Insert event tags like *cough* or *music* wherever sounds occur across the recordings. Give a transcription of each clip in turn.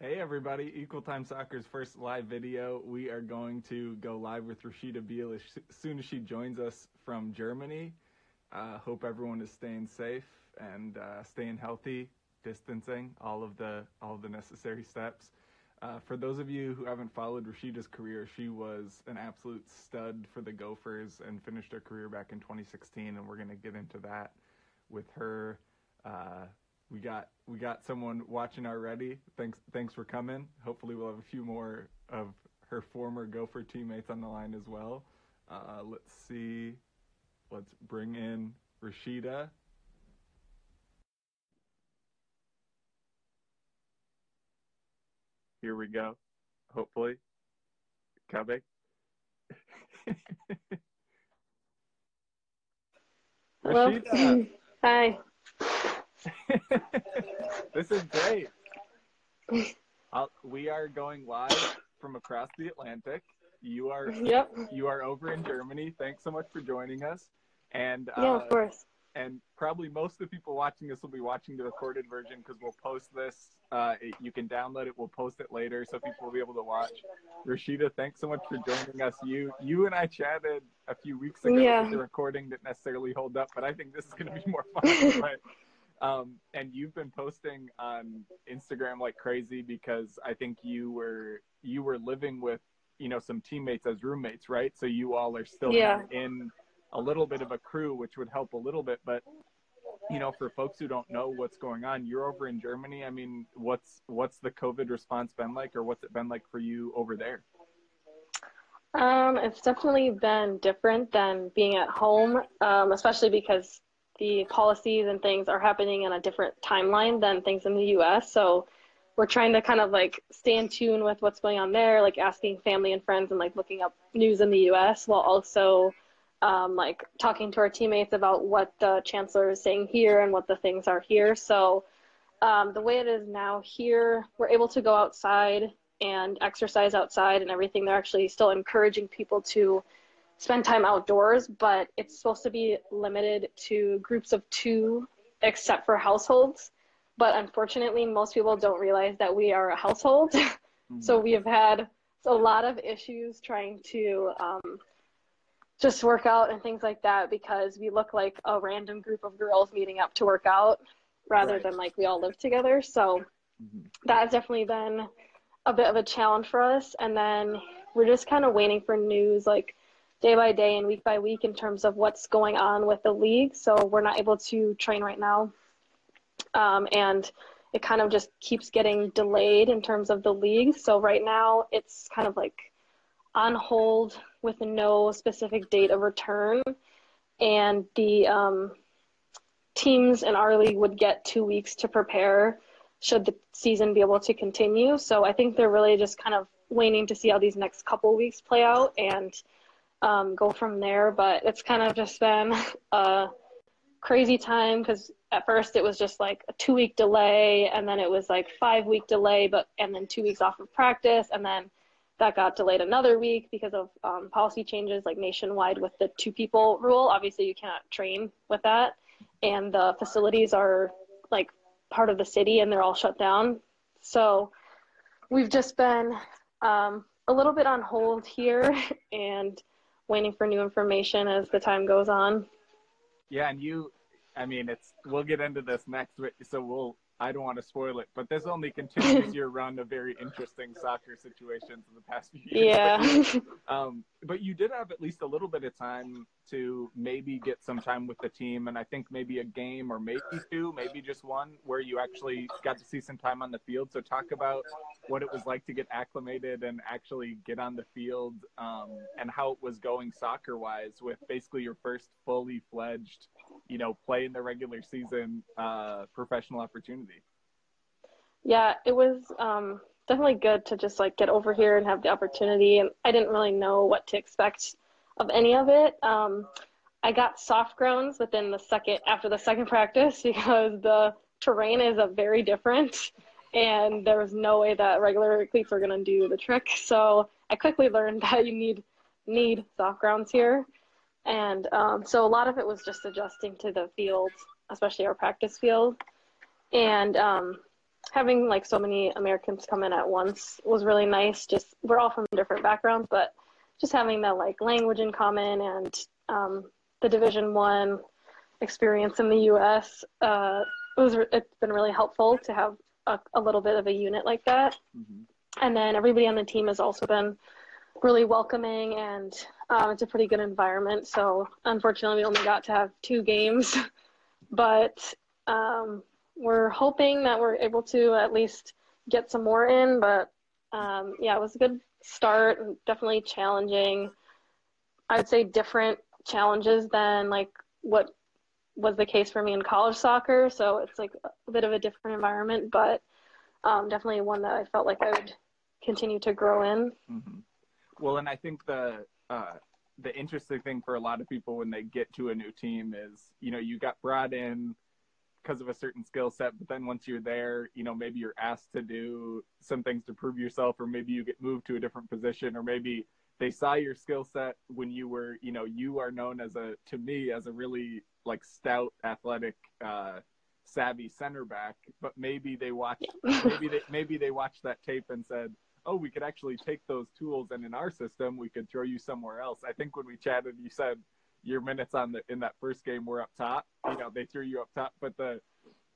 Hey everybody, Equal Time Soccer's first live video. We are going to go live with Rashida Beal as soon as she joins us from Germany. Uh, hope everyone is staying safe and uh, staying healthy, distancing, all of the all of the necessary steps. Uh, for those of you who haven't followed Rashida's career, she was an absolute stud for the Gophers and finished her career back in 2016, and we're going to get into that with her. We got we got someone watching already. Thanks thanks for coming. Hopefully we'll have a few more of her former Gopher teammates on the line as well. Uh, let's see. Let's bring in Rashida. Here we go. Hopefully. Coming. Rashida. *clears throat* Hi. *laughs* this is great. I'll, we are going live from across the Atlantic. You are yep. you are over in Germany. Thanks so much for joining us. And yeah, of course. And probably most of the people watching this will be watching the recorded version because we'll post this. Uh, it, you can download it. We'll post it later so people will be able to watch. Rashida, thanks so much for joining us. You you and I chatted a few weeks ago. Yeah. The recording didn't necessarily hold up, but I think this is going to be more fun. *laughs* um, and you've been posting on Instagram like crazy because I think you were you were living with you know some teammates as roommates, right? So you all are still yeah. in a little bit of a crew, which would help a little bit. But you know, for folks who don't know what's going on, you're over in Germany. I mean, what's what's the COVID response been like, or what's it been like for you over there? Um, it's definitely been different than being at home, um, especially because the policies and things are happening in a different timeline than things in the US. So we're trying to kind of like stay in tune with what's going on there, like asking family and friends and like looking up news in the US while also um, like talking to our teammates about what the chancellor is saying here and what the things are here. So um, the way it is now here, we're able to go outside and exercise outside and everything. They're actually still encouraging people to spend time outdoors, but it's supposed to be limited to groups of two, except for households. But unfortunately, most people don't realize that we are a household. *laughs* Mm-hmm. so we have had a lot of issues trying to um, just work out and things like that because we look like a random group of girls meeting up to work out rather right. than like we all live together. So mm-hmm. that has definitely been a bit of a challenge for us. And then we're just kind of waiting for news like day by day and week by week in terms of what's going on with the league. So we're not able to train right now. Um, and it kind of just keeps getting delayed in terms of the league. So right now it's kind of like on hold with no specific date of return. And the um, teams in our league would get two weeks to prepare should the season be able to continue. So I think they're really just kind of waiting to see how these next couple weeks play out and um, go from there. But it's kind of just been *laughs* a crazy time because at first it was just like a two week delay, and then it was like five week delay, but and then two weeks off of practice, and then that got delayed another week because of um, policy changes like nationwide with the two people rule. Obviously, you cannot train with that, and the facilities are like part of the city and they're all shut down. So we've just been um, a little bit on hold here, *laughs* and waiting for new information as the time goes on. Yeah, and you, I mean, it's we'll get into this next, so we'll I don't want to spoil it, but this only continues *laughs* your run of very interesting soccer situations in the past few years. Yeah. *laughs* Um, but you did have at least a little bit of time to maybe get some time with the team, and I think maybe a game or maybe two, maybe just one, where you actually got to see some time on the field. So talk about what it was like to get acclimated and actually get on the field, um, and how it was going soccer-wise with basically your first fully fledged you know, play in the regular season uh, professional opportunity. Yeah, it was um, definitely good to just like get over here and have the opportunity. And I didn't really know what to expect of any of it. Um, I got soft grounds within the second after the second *laughs* practice because the terrain is a very different, and there was no way that regular cleats were gonna do the trick. *laughs* So I quickly learned *laughs* that you need need soft grounds here. And um, so a lot of it was just adjusting to the field, especially our practice field. And um, having like so many Americans come in at once was really nice. Just we're all from different backgrounds, but just having that like language in common and um, the Division One experience in the U.S. Uh, it was it's been really helpful to have a, a little bit of a unit like that. Mm-hmm. And then everybody on the team has also been really welcoming and um, it's a pretty good environment. So unfortunately, we only got to have two games, *laughs* but um, we're hoping that we're able to at least get some more in. But um, yeah, it was a good start and definitely challenging. I'd say different challenges than like what was the case for me in college soccer. So it's like a bit of a different environment, but um, definitely one that I felt like I would continue to grow in. Mm-hmm. Well, and I think the uh, the interesting thing for a lot of people when they get to a new team is, you know, you got brought in because of a certain skill set, but then once you're there, you know, maybe you're asked to do some things to prove yourself, or maybe you get moved to a different position, or maybe they saw your skill set when you were, you know, you are known as a, to me, as a really like stout, athletic, uh, savvy center back, but maybe they watched, maybe they, maybe they watched that tape and said, oh, we could actually take those tools and in our system, we could throw you somewhere else. I think when we chatted, you said your minutes on the in that first game were up top. You know, they threw you up top, but the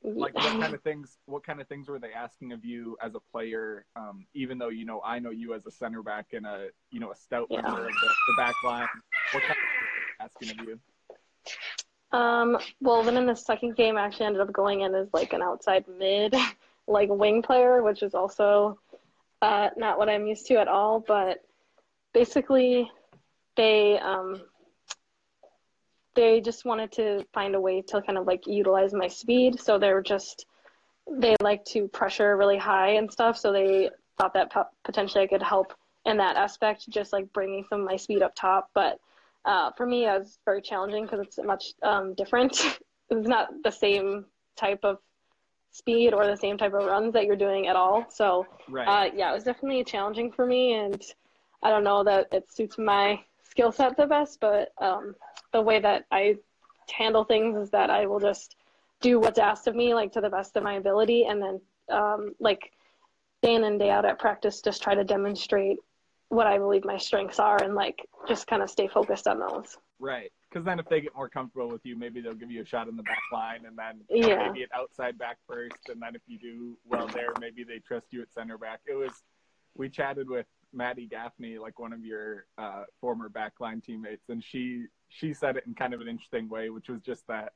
like what kind of things what kind of things were they asking of you as a player um, even though you know i know you as a center back and a you know a stout yeah. member of the, the back line what kind of asking of you um, well then in the second game I actually ended up going in as like an outside mid *laughs* like wing player which is also uh, not what i'm used to at all but basically they um, they just wanted to find a way to kind of like utilize my speed. So they were just, they like to pressure really high and stuff. So they thought that potentially I could help in that aspect, just like bringing some of my speed up top. But uh, for me, it was very challenging because it's much um, different. *laughs* it's not the same type of speed or the same type of runs that you're doing at all. So right. uh, yeah, it was definitely challenging for me, and I don't know that it suits my skill set the best, but um, the way that I handle things is that I will just do what's asked of me, like to the best of my ability, and then um, like day in and day out at practice, just try to demonstrate what I believe my strengths are, and like just kind of stay focused on those. Right, because then if they get more comfortable with you, maybe they'll give you a shot in the back line, and then yeah. maybe an outside back first, and then if you do well there, maybe they trust you at center back. It was we chatted with Maddie Gaffney, like one of your uh, former backline teammates, and she she said it in kind of an interesting way, which was just that,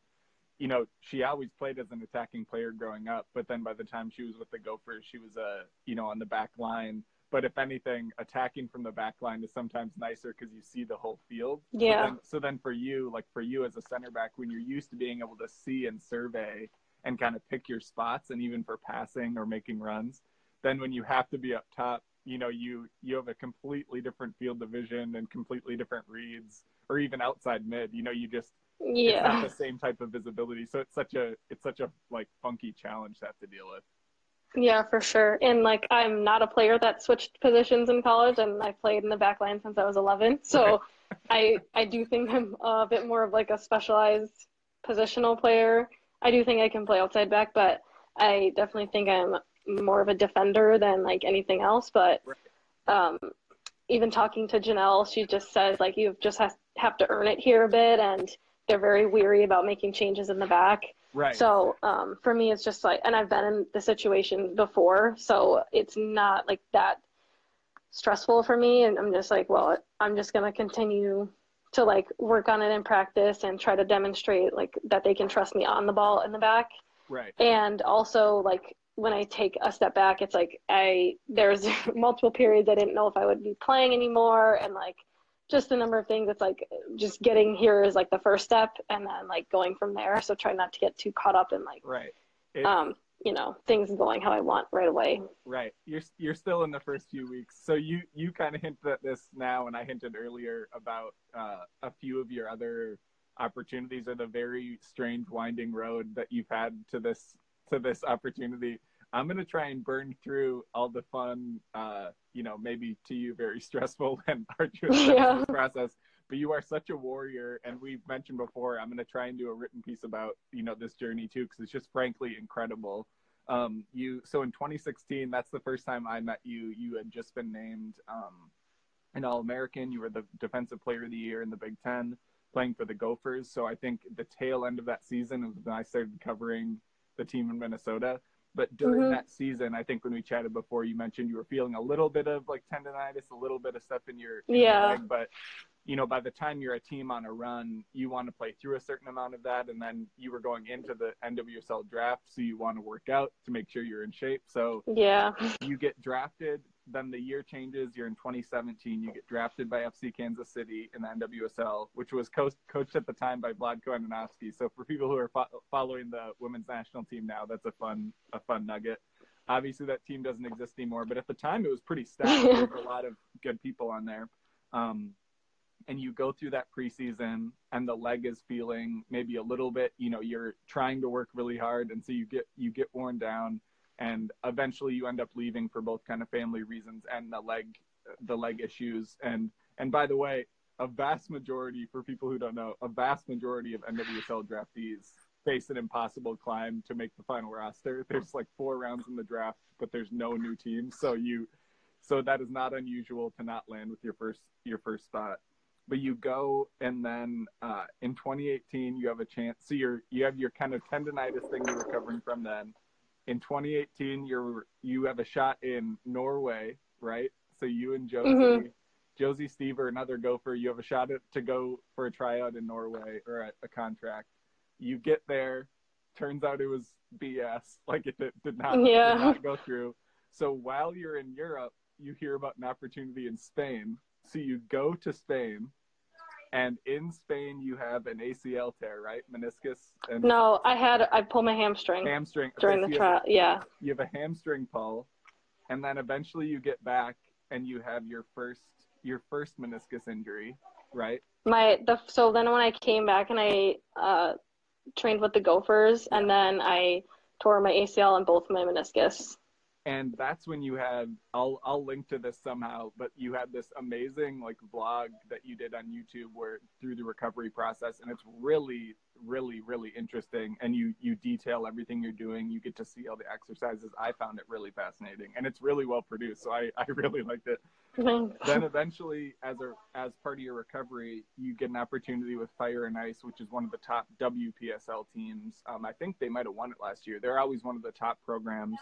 you know, she always played as an attacking player growing up, but then by the time she was with the Gophers, she was a uh, you know on the back line. But if anything, attacking from the back line is sometimes nicer because you see the whole field. Yeah. So then, so then for you, like for you as a center back, when you're used to being able to see and survey and kind of pick your spots, and even for passing or making runs, then when you have to be up top you know you you have a completely different field division and completely different reads or even outside mid you know you just yeah it's not the same type of visibility so it's such a it's such a like funky challenge to have to deal with yeah for sure. And like i'm not a player that switched positions in college and i played in the back line since i was 11 so i i do think i'm a bit more of like a specialized positional player. I do think i can play outside back but i definitely think i'm more of a defender than like anything else. But um, even talking to Janelle, she just says like you just have, have to earn it here a bit, and they're very weary about making changes in the back. Right. So um, for me, it's just like, and I've been in the situation before, so it's not like that stressful for me. And I'm just like, well, I'm just gonna continue to like work on it in practice and try to demonstrate like that they can trust me on the ball in the back. Right. And also like when I take a step back, it's like I there's *laughs* multiple periods I didn't know if I would be playing anymore, and like just a number of things. It's like just getting here is like the first step, and then like going from there. So try not to get too caught up in like right, it, um, you know, things going how I want right away. Right. You're you're still in the first few weeks, so you you kind of hinted at this now, and I hinted earlier about uh, a few of your other opportunities or the very strange winding road that you've had to this to this opportunity. I'm gonna try and burn through all the fun, uh, you know, maybe to you very *laughs* stressful and arduous yeah. process. But you are such a warrior, and we've mentioned before. I'm gonna try and do a written piece about you know this journey too, because it's just frankly incredible. Um, you so in 2016, that's the first time I met you. You had just been named um, an All American. You were the Defensive Player of the Year in the Big Ten, playing for the Gophers. So I think the tail end of that season was when I started covering the team in Minnesota. But during mm-hmm. that season, I think when we chatted before, you mentioned you were feeling a little bit of like tendonitis, a little bit of stuff in your, yeah. Leg, but you know, by the time you're a team on a run, you want to play through a certain amount of that, and then you were going into the NWSL draft, so you want to work out to make sure you're in shape. So yeah, you get drafted. Then the year changes. You're in 2017. You get drafted by FC Kansas City in the NWSL, which was co- coached at the time by Vlatko Andonovski. So for people who are fo- following the women's national team now, that's a fun a fun nugget. Obviously, that team doesn't exist anymore, but at the time, it was pretty stacked. There's a lot of good people on there. Um, and you go through that preseason and the leg is feeling maybe a little bit you know you're trying to work really hard and so you get you get worn down and eventually you end up leaving for both kind of family reasons and the leg the leg issues and and by the way a vast majority for people who don't know a vast majority of nwsl draftees face an impossible climb to make the final roster there's like four rounds in the draft but there's no new team so you so that is not unusual to not land with your first your first spot but you go and then uh, in 2018 you have a chance. So you're you have your kind of tendonitis thing you're recovering from then. In 2018 you're you have a shot in Norway, right? So you and Josie, mm-hmm. Josie Stever, another gopher, you have a shot at, to go for a tryout in Norway or a, a contract. You get there, turns out it was BS, *laughs* like it did, did not, yeah. did not go through. So while you're in Europe, you hear about an opportunity in Spain so you go to Spain, and in Spain you have an ACL tear, right? Meniscus. And no, I had I pulled my hamstring. Hamstring during okay, the trial. Yeah. You have a hamstring pull, and then eventually you get back and you have your first your first meniscus injury, right? My the so then when I came back and I uh, trained with the Gophers, and then I tore my ACL and both my meniscus and that's when you had I'll I'll link to this somehow, but you had this amazing like vlog that you did on YouTube where through the recovery process and it's really really really interesting and you you detail everything you're doing. You get to see all the exercises. I found it really fascinating and it's really well produced. So I I *laughs* really liked it. then eventually as a as part of your recovery, you get an opportunity with Fire and Ice, which is one of the top WPSL teams. Um, I think they might have won it last year. They're always one of the top programs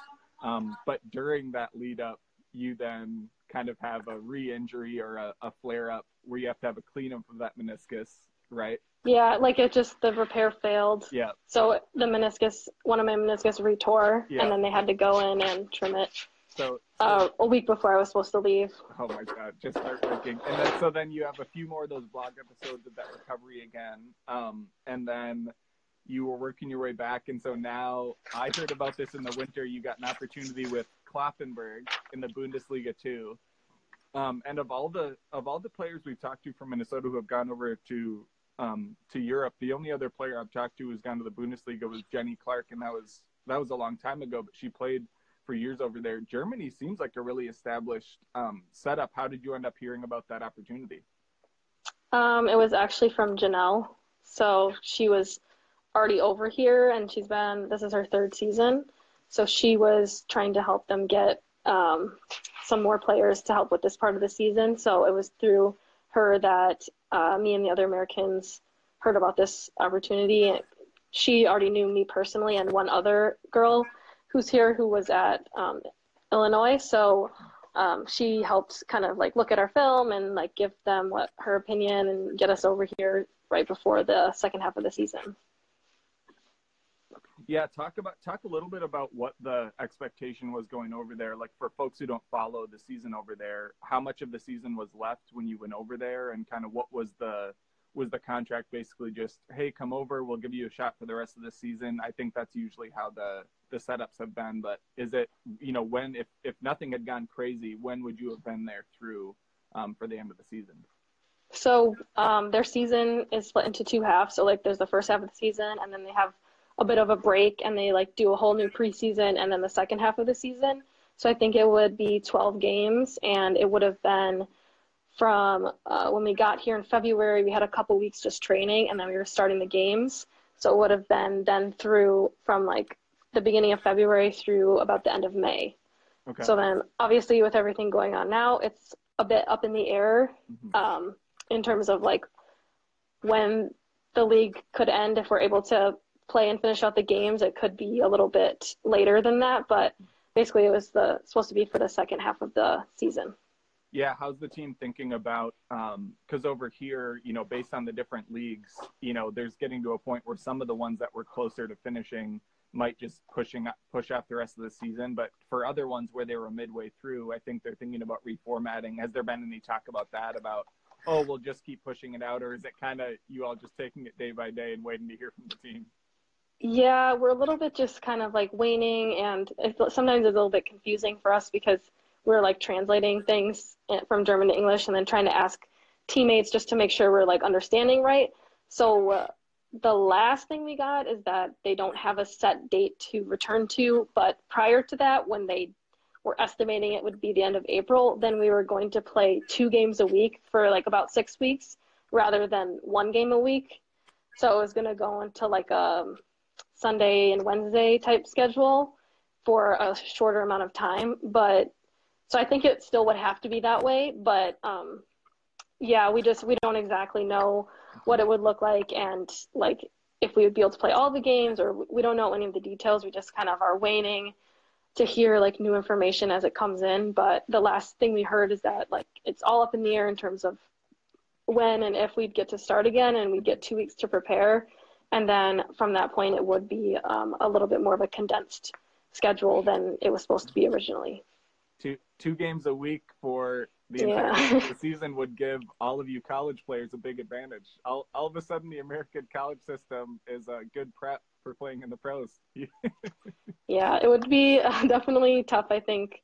um, but during that lead up, you then kind of have a re-injury or a, a flare up where you have to have a cleanup of that meniscus, right? Yeah, like it just the repair failed. Yeah. So the meniscus, one of my meniscus retore, yeah. and then they had to go in and trim it. So, so uh, a week before I was supposed to leave. Oh my god, just heartbreaking. And then so then you have a few more of those blog episodes of that recovery again, um, and then you were working your way back, and so now I heard about this in the winter. You got an opportunity with Cloppenburg in the Bundesliga too. Um, and of all the of all the players we've talked to from Minnesota who have gone over to um, to Europe, the only other player I've talked to who's gone to the Bundesliga was Jenny Clark, and that was that was a long time ago. But she played for years over there. Germany seems like a really established um, setup. How did you end up hearing about that opportunity? Um, it was actually from Janelle. So she was already over here and she's been this is her third season. So she was trying to help them get um, some more players to help with this part of the season. So it was through her that uh, me and the other americans heard about this opportunity. She already knew me personally and one other girl who's here who was at um, illinois. So um, she helped kind of like look at our film and like give them what her opinion and get us over here right before the second half of the season yeah, talk about talk a little bit about what the expectation was going over there. Like for folks who don't follow the season over there, how much of the season was left when you went over there, and kind of what was the was the contract basically just hey come over we'll give you a shot for the rest of the season. I think that's usually how the the setups have been but is it you know when if if nothing had gone crazy when would you have been there through um, for the end of the season? So um, their season is split into two halves. So like there's the first half of the season and then they have a bit of a break and they like do a whole new preseason and then the second half of the season. So I think it would be 12 games and it would have been from uh, when we got here in February, we had a couple weeks just training and then we were starting the games. So it would have been then through from like the beginning of February through about the end of May. Okay. So then, obviously, with everything going on now, it's a bit up in the air mm-hmm. um, in terms of like when the league could end if we're able to play and finish out the games. It could be a little bit later than that, but basically, it was the supposed to be for the second half of the season. Yeah, how's the team thinking about? Because um, over here, you know, based on the different leagues, you know, there's getting to a point where some of the ones that were closer to finishing might just pushing push off the rest of the season. But for other ones where they were midway through, I think they're thinking about reformatting. Has there been any talk about that? About oh, we'll just keep pushing it out, or is it kind of you all just taking it day by day and waiting to hear from the team? Yeah, we're a little bit just kind of like waning, and sometimes it's a little bit confusing for us because we're like translating things from German to English and then trying to ask teammates just to make sure we're like understanding right. So uh, the last thing we got is that they don't have a set date to return to, but prior to that, when they were estimating it would be the end of April, then we were going to play two games a week for like about six weeks rather than one game a week. So it was going to go into like a Sunday and Wednesday type schedule for a shorter amount of time. But so I think it still would have to be that way. But um, yeah, we just, we don't exactly know what it would look like and like if we would be able to play all the games or we don't know any of the details. We just kind of are waiting to hear like new information as it comes in. But the last thing we heard is that like it's all up in the air in terms of when and if we'd get to start again and we'd get two weeks to prepare. And then from that point, it would be um, a little bit more of a condensed schedule than it was supposed to be originally. Two two games a week for the entire *laughs* the season would give all of you college players a big advantage. All, all of a sudden, the American college system is a good prep for playing in the pros. *laughs* yeah, it would be uh, *laughs* definitely tough, I think,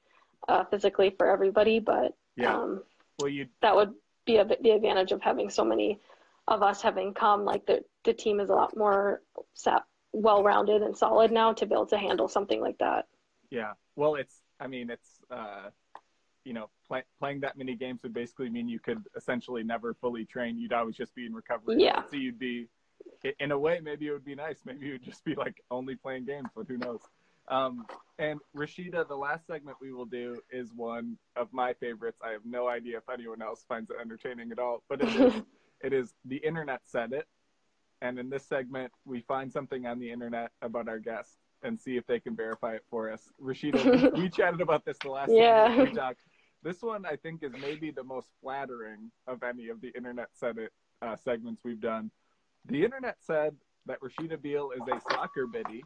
uh, physically for everybody, but yeah. Um, well, you that would be a, the advantage of having so many of us having come. Like the the team is a lot more well rounded and solid now to be able to handle something like that. Yeah, well, it's I mean it's. Uh, you know, play, playing that many games would basically mean you could essentially never fully train. You'd always just be in recovery. Yeah. So you'd be, in a way, maybe it would be nice. Maybe would just be like only playing games, but who knows? Um, and Rashida, the last segment we will do is one of my favorites. I have no idea if anyone else finds it entertaining at all, but it is, *laughs* it is the internet said it. And in this segment, we find something on the internet about our guest and see if they can verify it for us. Rashida, we *laughs* chatted about this the last yeah. time we talked. This one I think is maybe the most flattering of any of the internet said it uh, segments we've done. The internet said that Rashida Beal is a soccer biddy,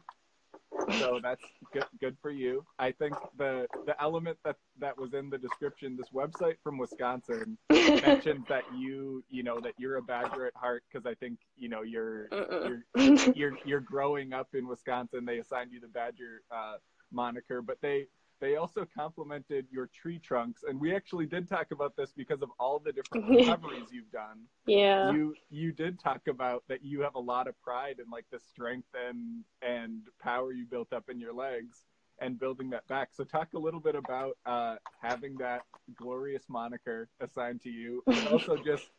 so that's good. Good for you. I think the the element that that was in the description, this website from Wisconsin *laughs* mentioned that you you know that you're a Badger at heart because I think you know you're you're *laughs* you're you're growing up in Wisconsin. They assigned you the Badger uh, moniker, but they they also complimented your tree trunks, and we actually did talk about this because of all the different *laughs* recoveries you've done. Yeah. You you did talk about that you have a lot of pride in like the strength and and power you built up in your legs and building that back. So talk a little bit about uh, having that glorious moniker assigned to you, and *laughs* also just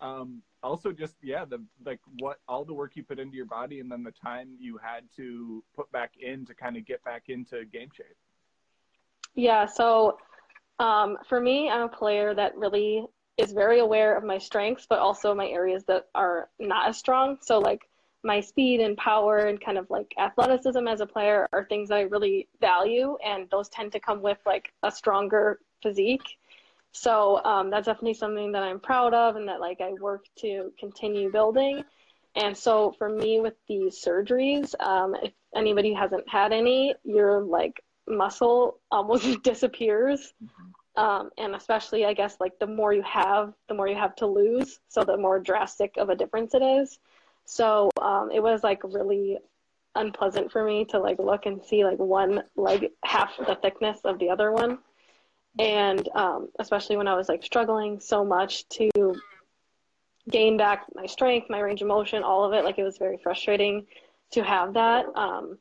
um, also just yeah the like what all the work you put into your body and then the time you had to put back in to kind of get back into game shape. Yeah, so um, for me, I'm a player that really is very aware of my strengths, but also my areas that are not as strong. So, like my speed and power and kind of like athleticism as a player are things that I really value, and those tend to come with like a stronger physique. So um, that's definitely something that I'm proud of, and that like I work to continue building. And so for me, with these surgeries, um, if anybody hasn't had any, you're like muscle almost *laughs* disappears. Mm-hmm. Um, and especially, I guess, like the more you have, the more you have to lose. So the more drastic of a difference it is. So um, it was like really unpleasant for me to like look and see like one leg half the thickness of the other one. And um, especially when I was like struggling so much to gain back my strength, my range of motion, all of it, like it was very frustrating to have that. Um,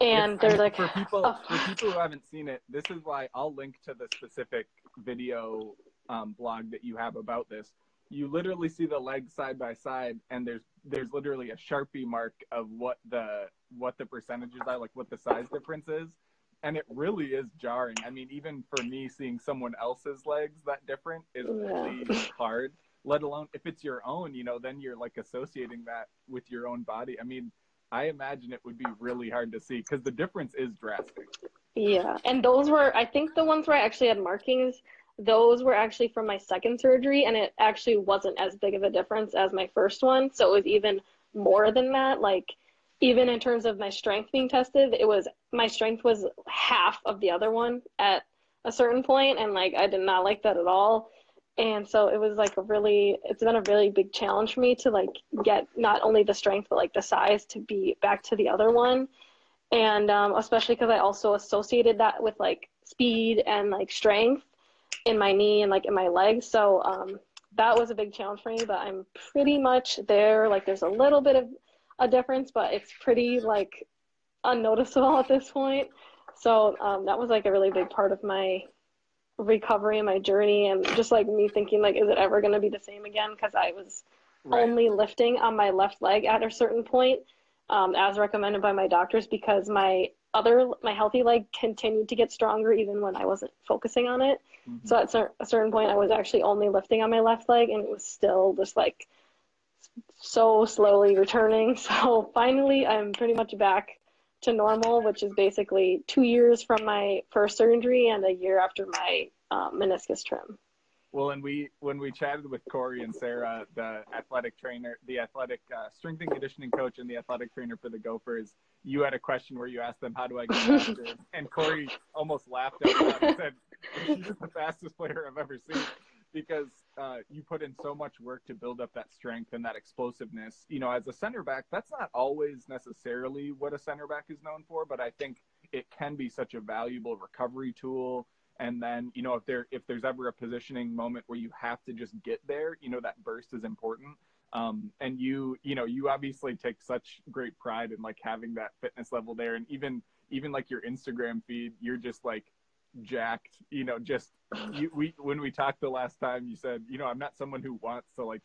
and they're like for people oh. for people who haven't seen it this is why i'll link to the specific video um, blog that you have about this you literally see the legs side by side, and there's there's literally a sharpie mark of what the what the percentages are, like what the size difference is, and it really is jarring. I mean, even for me, seeing someone else's legs that different is really yeah. *laughs* hard. Let alone if it's your own, you know, then you're like associating that with your own body. I mean, I imagine it would be really hard to see because the difference is drastic. Yeah, and those were I think the ones where I actually had markings. Those were actually from my second surgery, and it actually wasn't as big of a difference as my first one. So it was even more than that. Like even in terms of my strength being tested, it was my strength was half of the other one at a certain point, and like I did not like that at all. And so it was like a really, it's been a really big challenge for me to like get not only the strength but like the size to be back to the other one, and um, especially because I also associated that with like speed and like strength in my knee and like in my legs. So um, that was a big challenge for me, but I'm pretty much there. Like there's a little bit of a difference, but it's pretty like unnoticeable at this point. So um, that was like a really big part of my recovery and my journey, and just like me thinking like, is it ever going to be the same again? Because I was right. only lifting on my left leg at a certain point, um, as recommended by my doctors, because my other my healthy leg continued to get stronger even when I wasn't focusing on it. Mm-hmm. So at a certain point, I was actually only lifting on my left leg, and it was still just like so slowly returning. *laughs* So finally, I'm pretty much back to normal, which is basically two years from my first surgery and a year after my um, meniscus trim. Well, and we when we chatted with Corey and Sarah, the athletic trainer, the athletic uh, strength and conditioning coach, and the athletic trainer for the Gophers, you had a question where you asked them, "How do I get *laughs* faster?" and Corey almost laughed at that and said, "She's the fastest player I've ever seen." Because uh, you put in so much work to build up that strength and that explosiveness. You know, as a center back, that's not always necessarily what a center back is known for, but I think it can be such a valuable recovery tool. And then, you know, if there if there's ever a positioning moment where you have to just get there, you know, that burst is important. Um, and you, you know, you obviously take such great pride in like having that fitness level there, and even even like your Instagram feed, you're just like jacked you know just you, we when we talked the last time you said you know i'm not someone who wants to like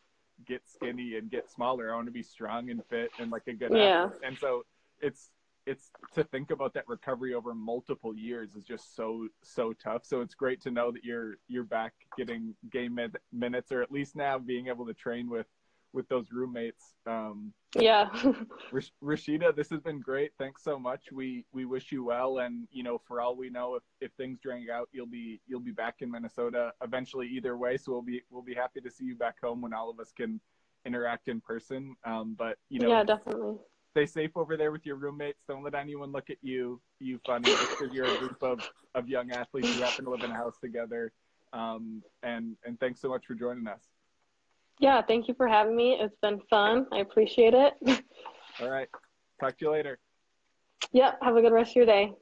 get skinny and get smaller. I want to be strong and fit and like a good yeah. athlete. And so it's it's to think about that recovery over multiple years is just so so tough. So it's great to know that you're you're back getting game minutes or at least now being able to train with with those roommates. Um, yeah. *laughs* Rashida, this has been great. Thanks so much. We we wish you well, and you know, for all we know, if, if things drag out, you'll be you'll be back in Minnesota eventually. Either way, so we'll be we'll be happy to see you back home when all of us can interact in person. Um, but you know, yeah, definitely. Stay safe over there with your roommates. Don't let anyone look at you, you funny, because you're a group of, of young athletes who happen to live in a house together. Um, and and thanks so much for joining us. Yeah, thank you for having me. It's been fun. I appreciate it. *laughs* All right. Talk to you later. Yep. Have a good rest of your day.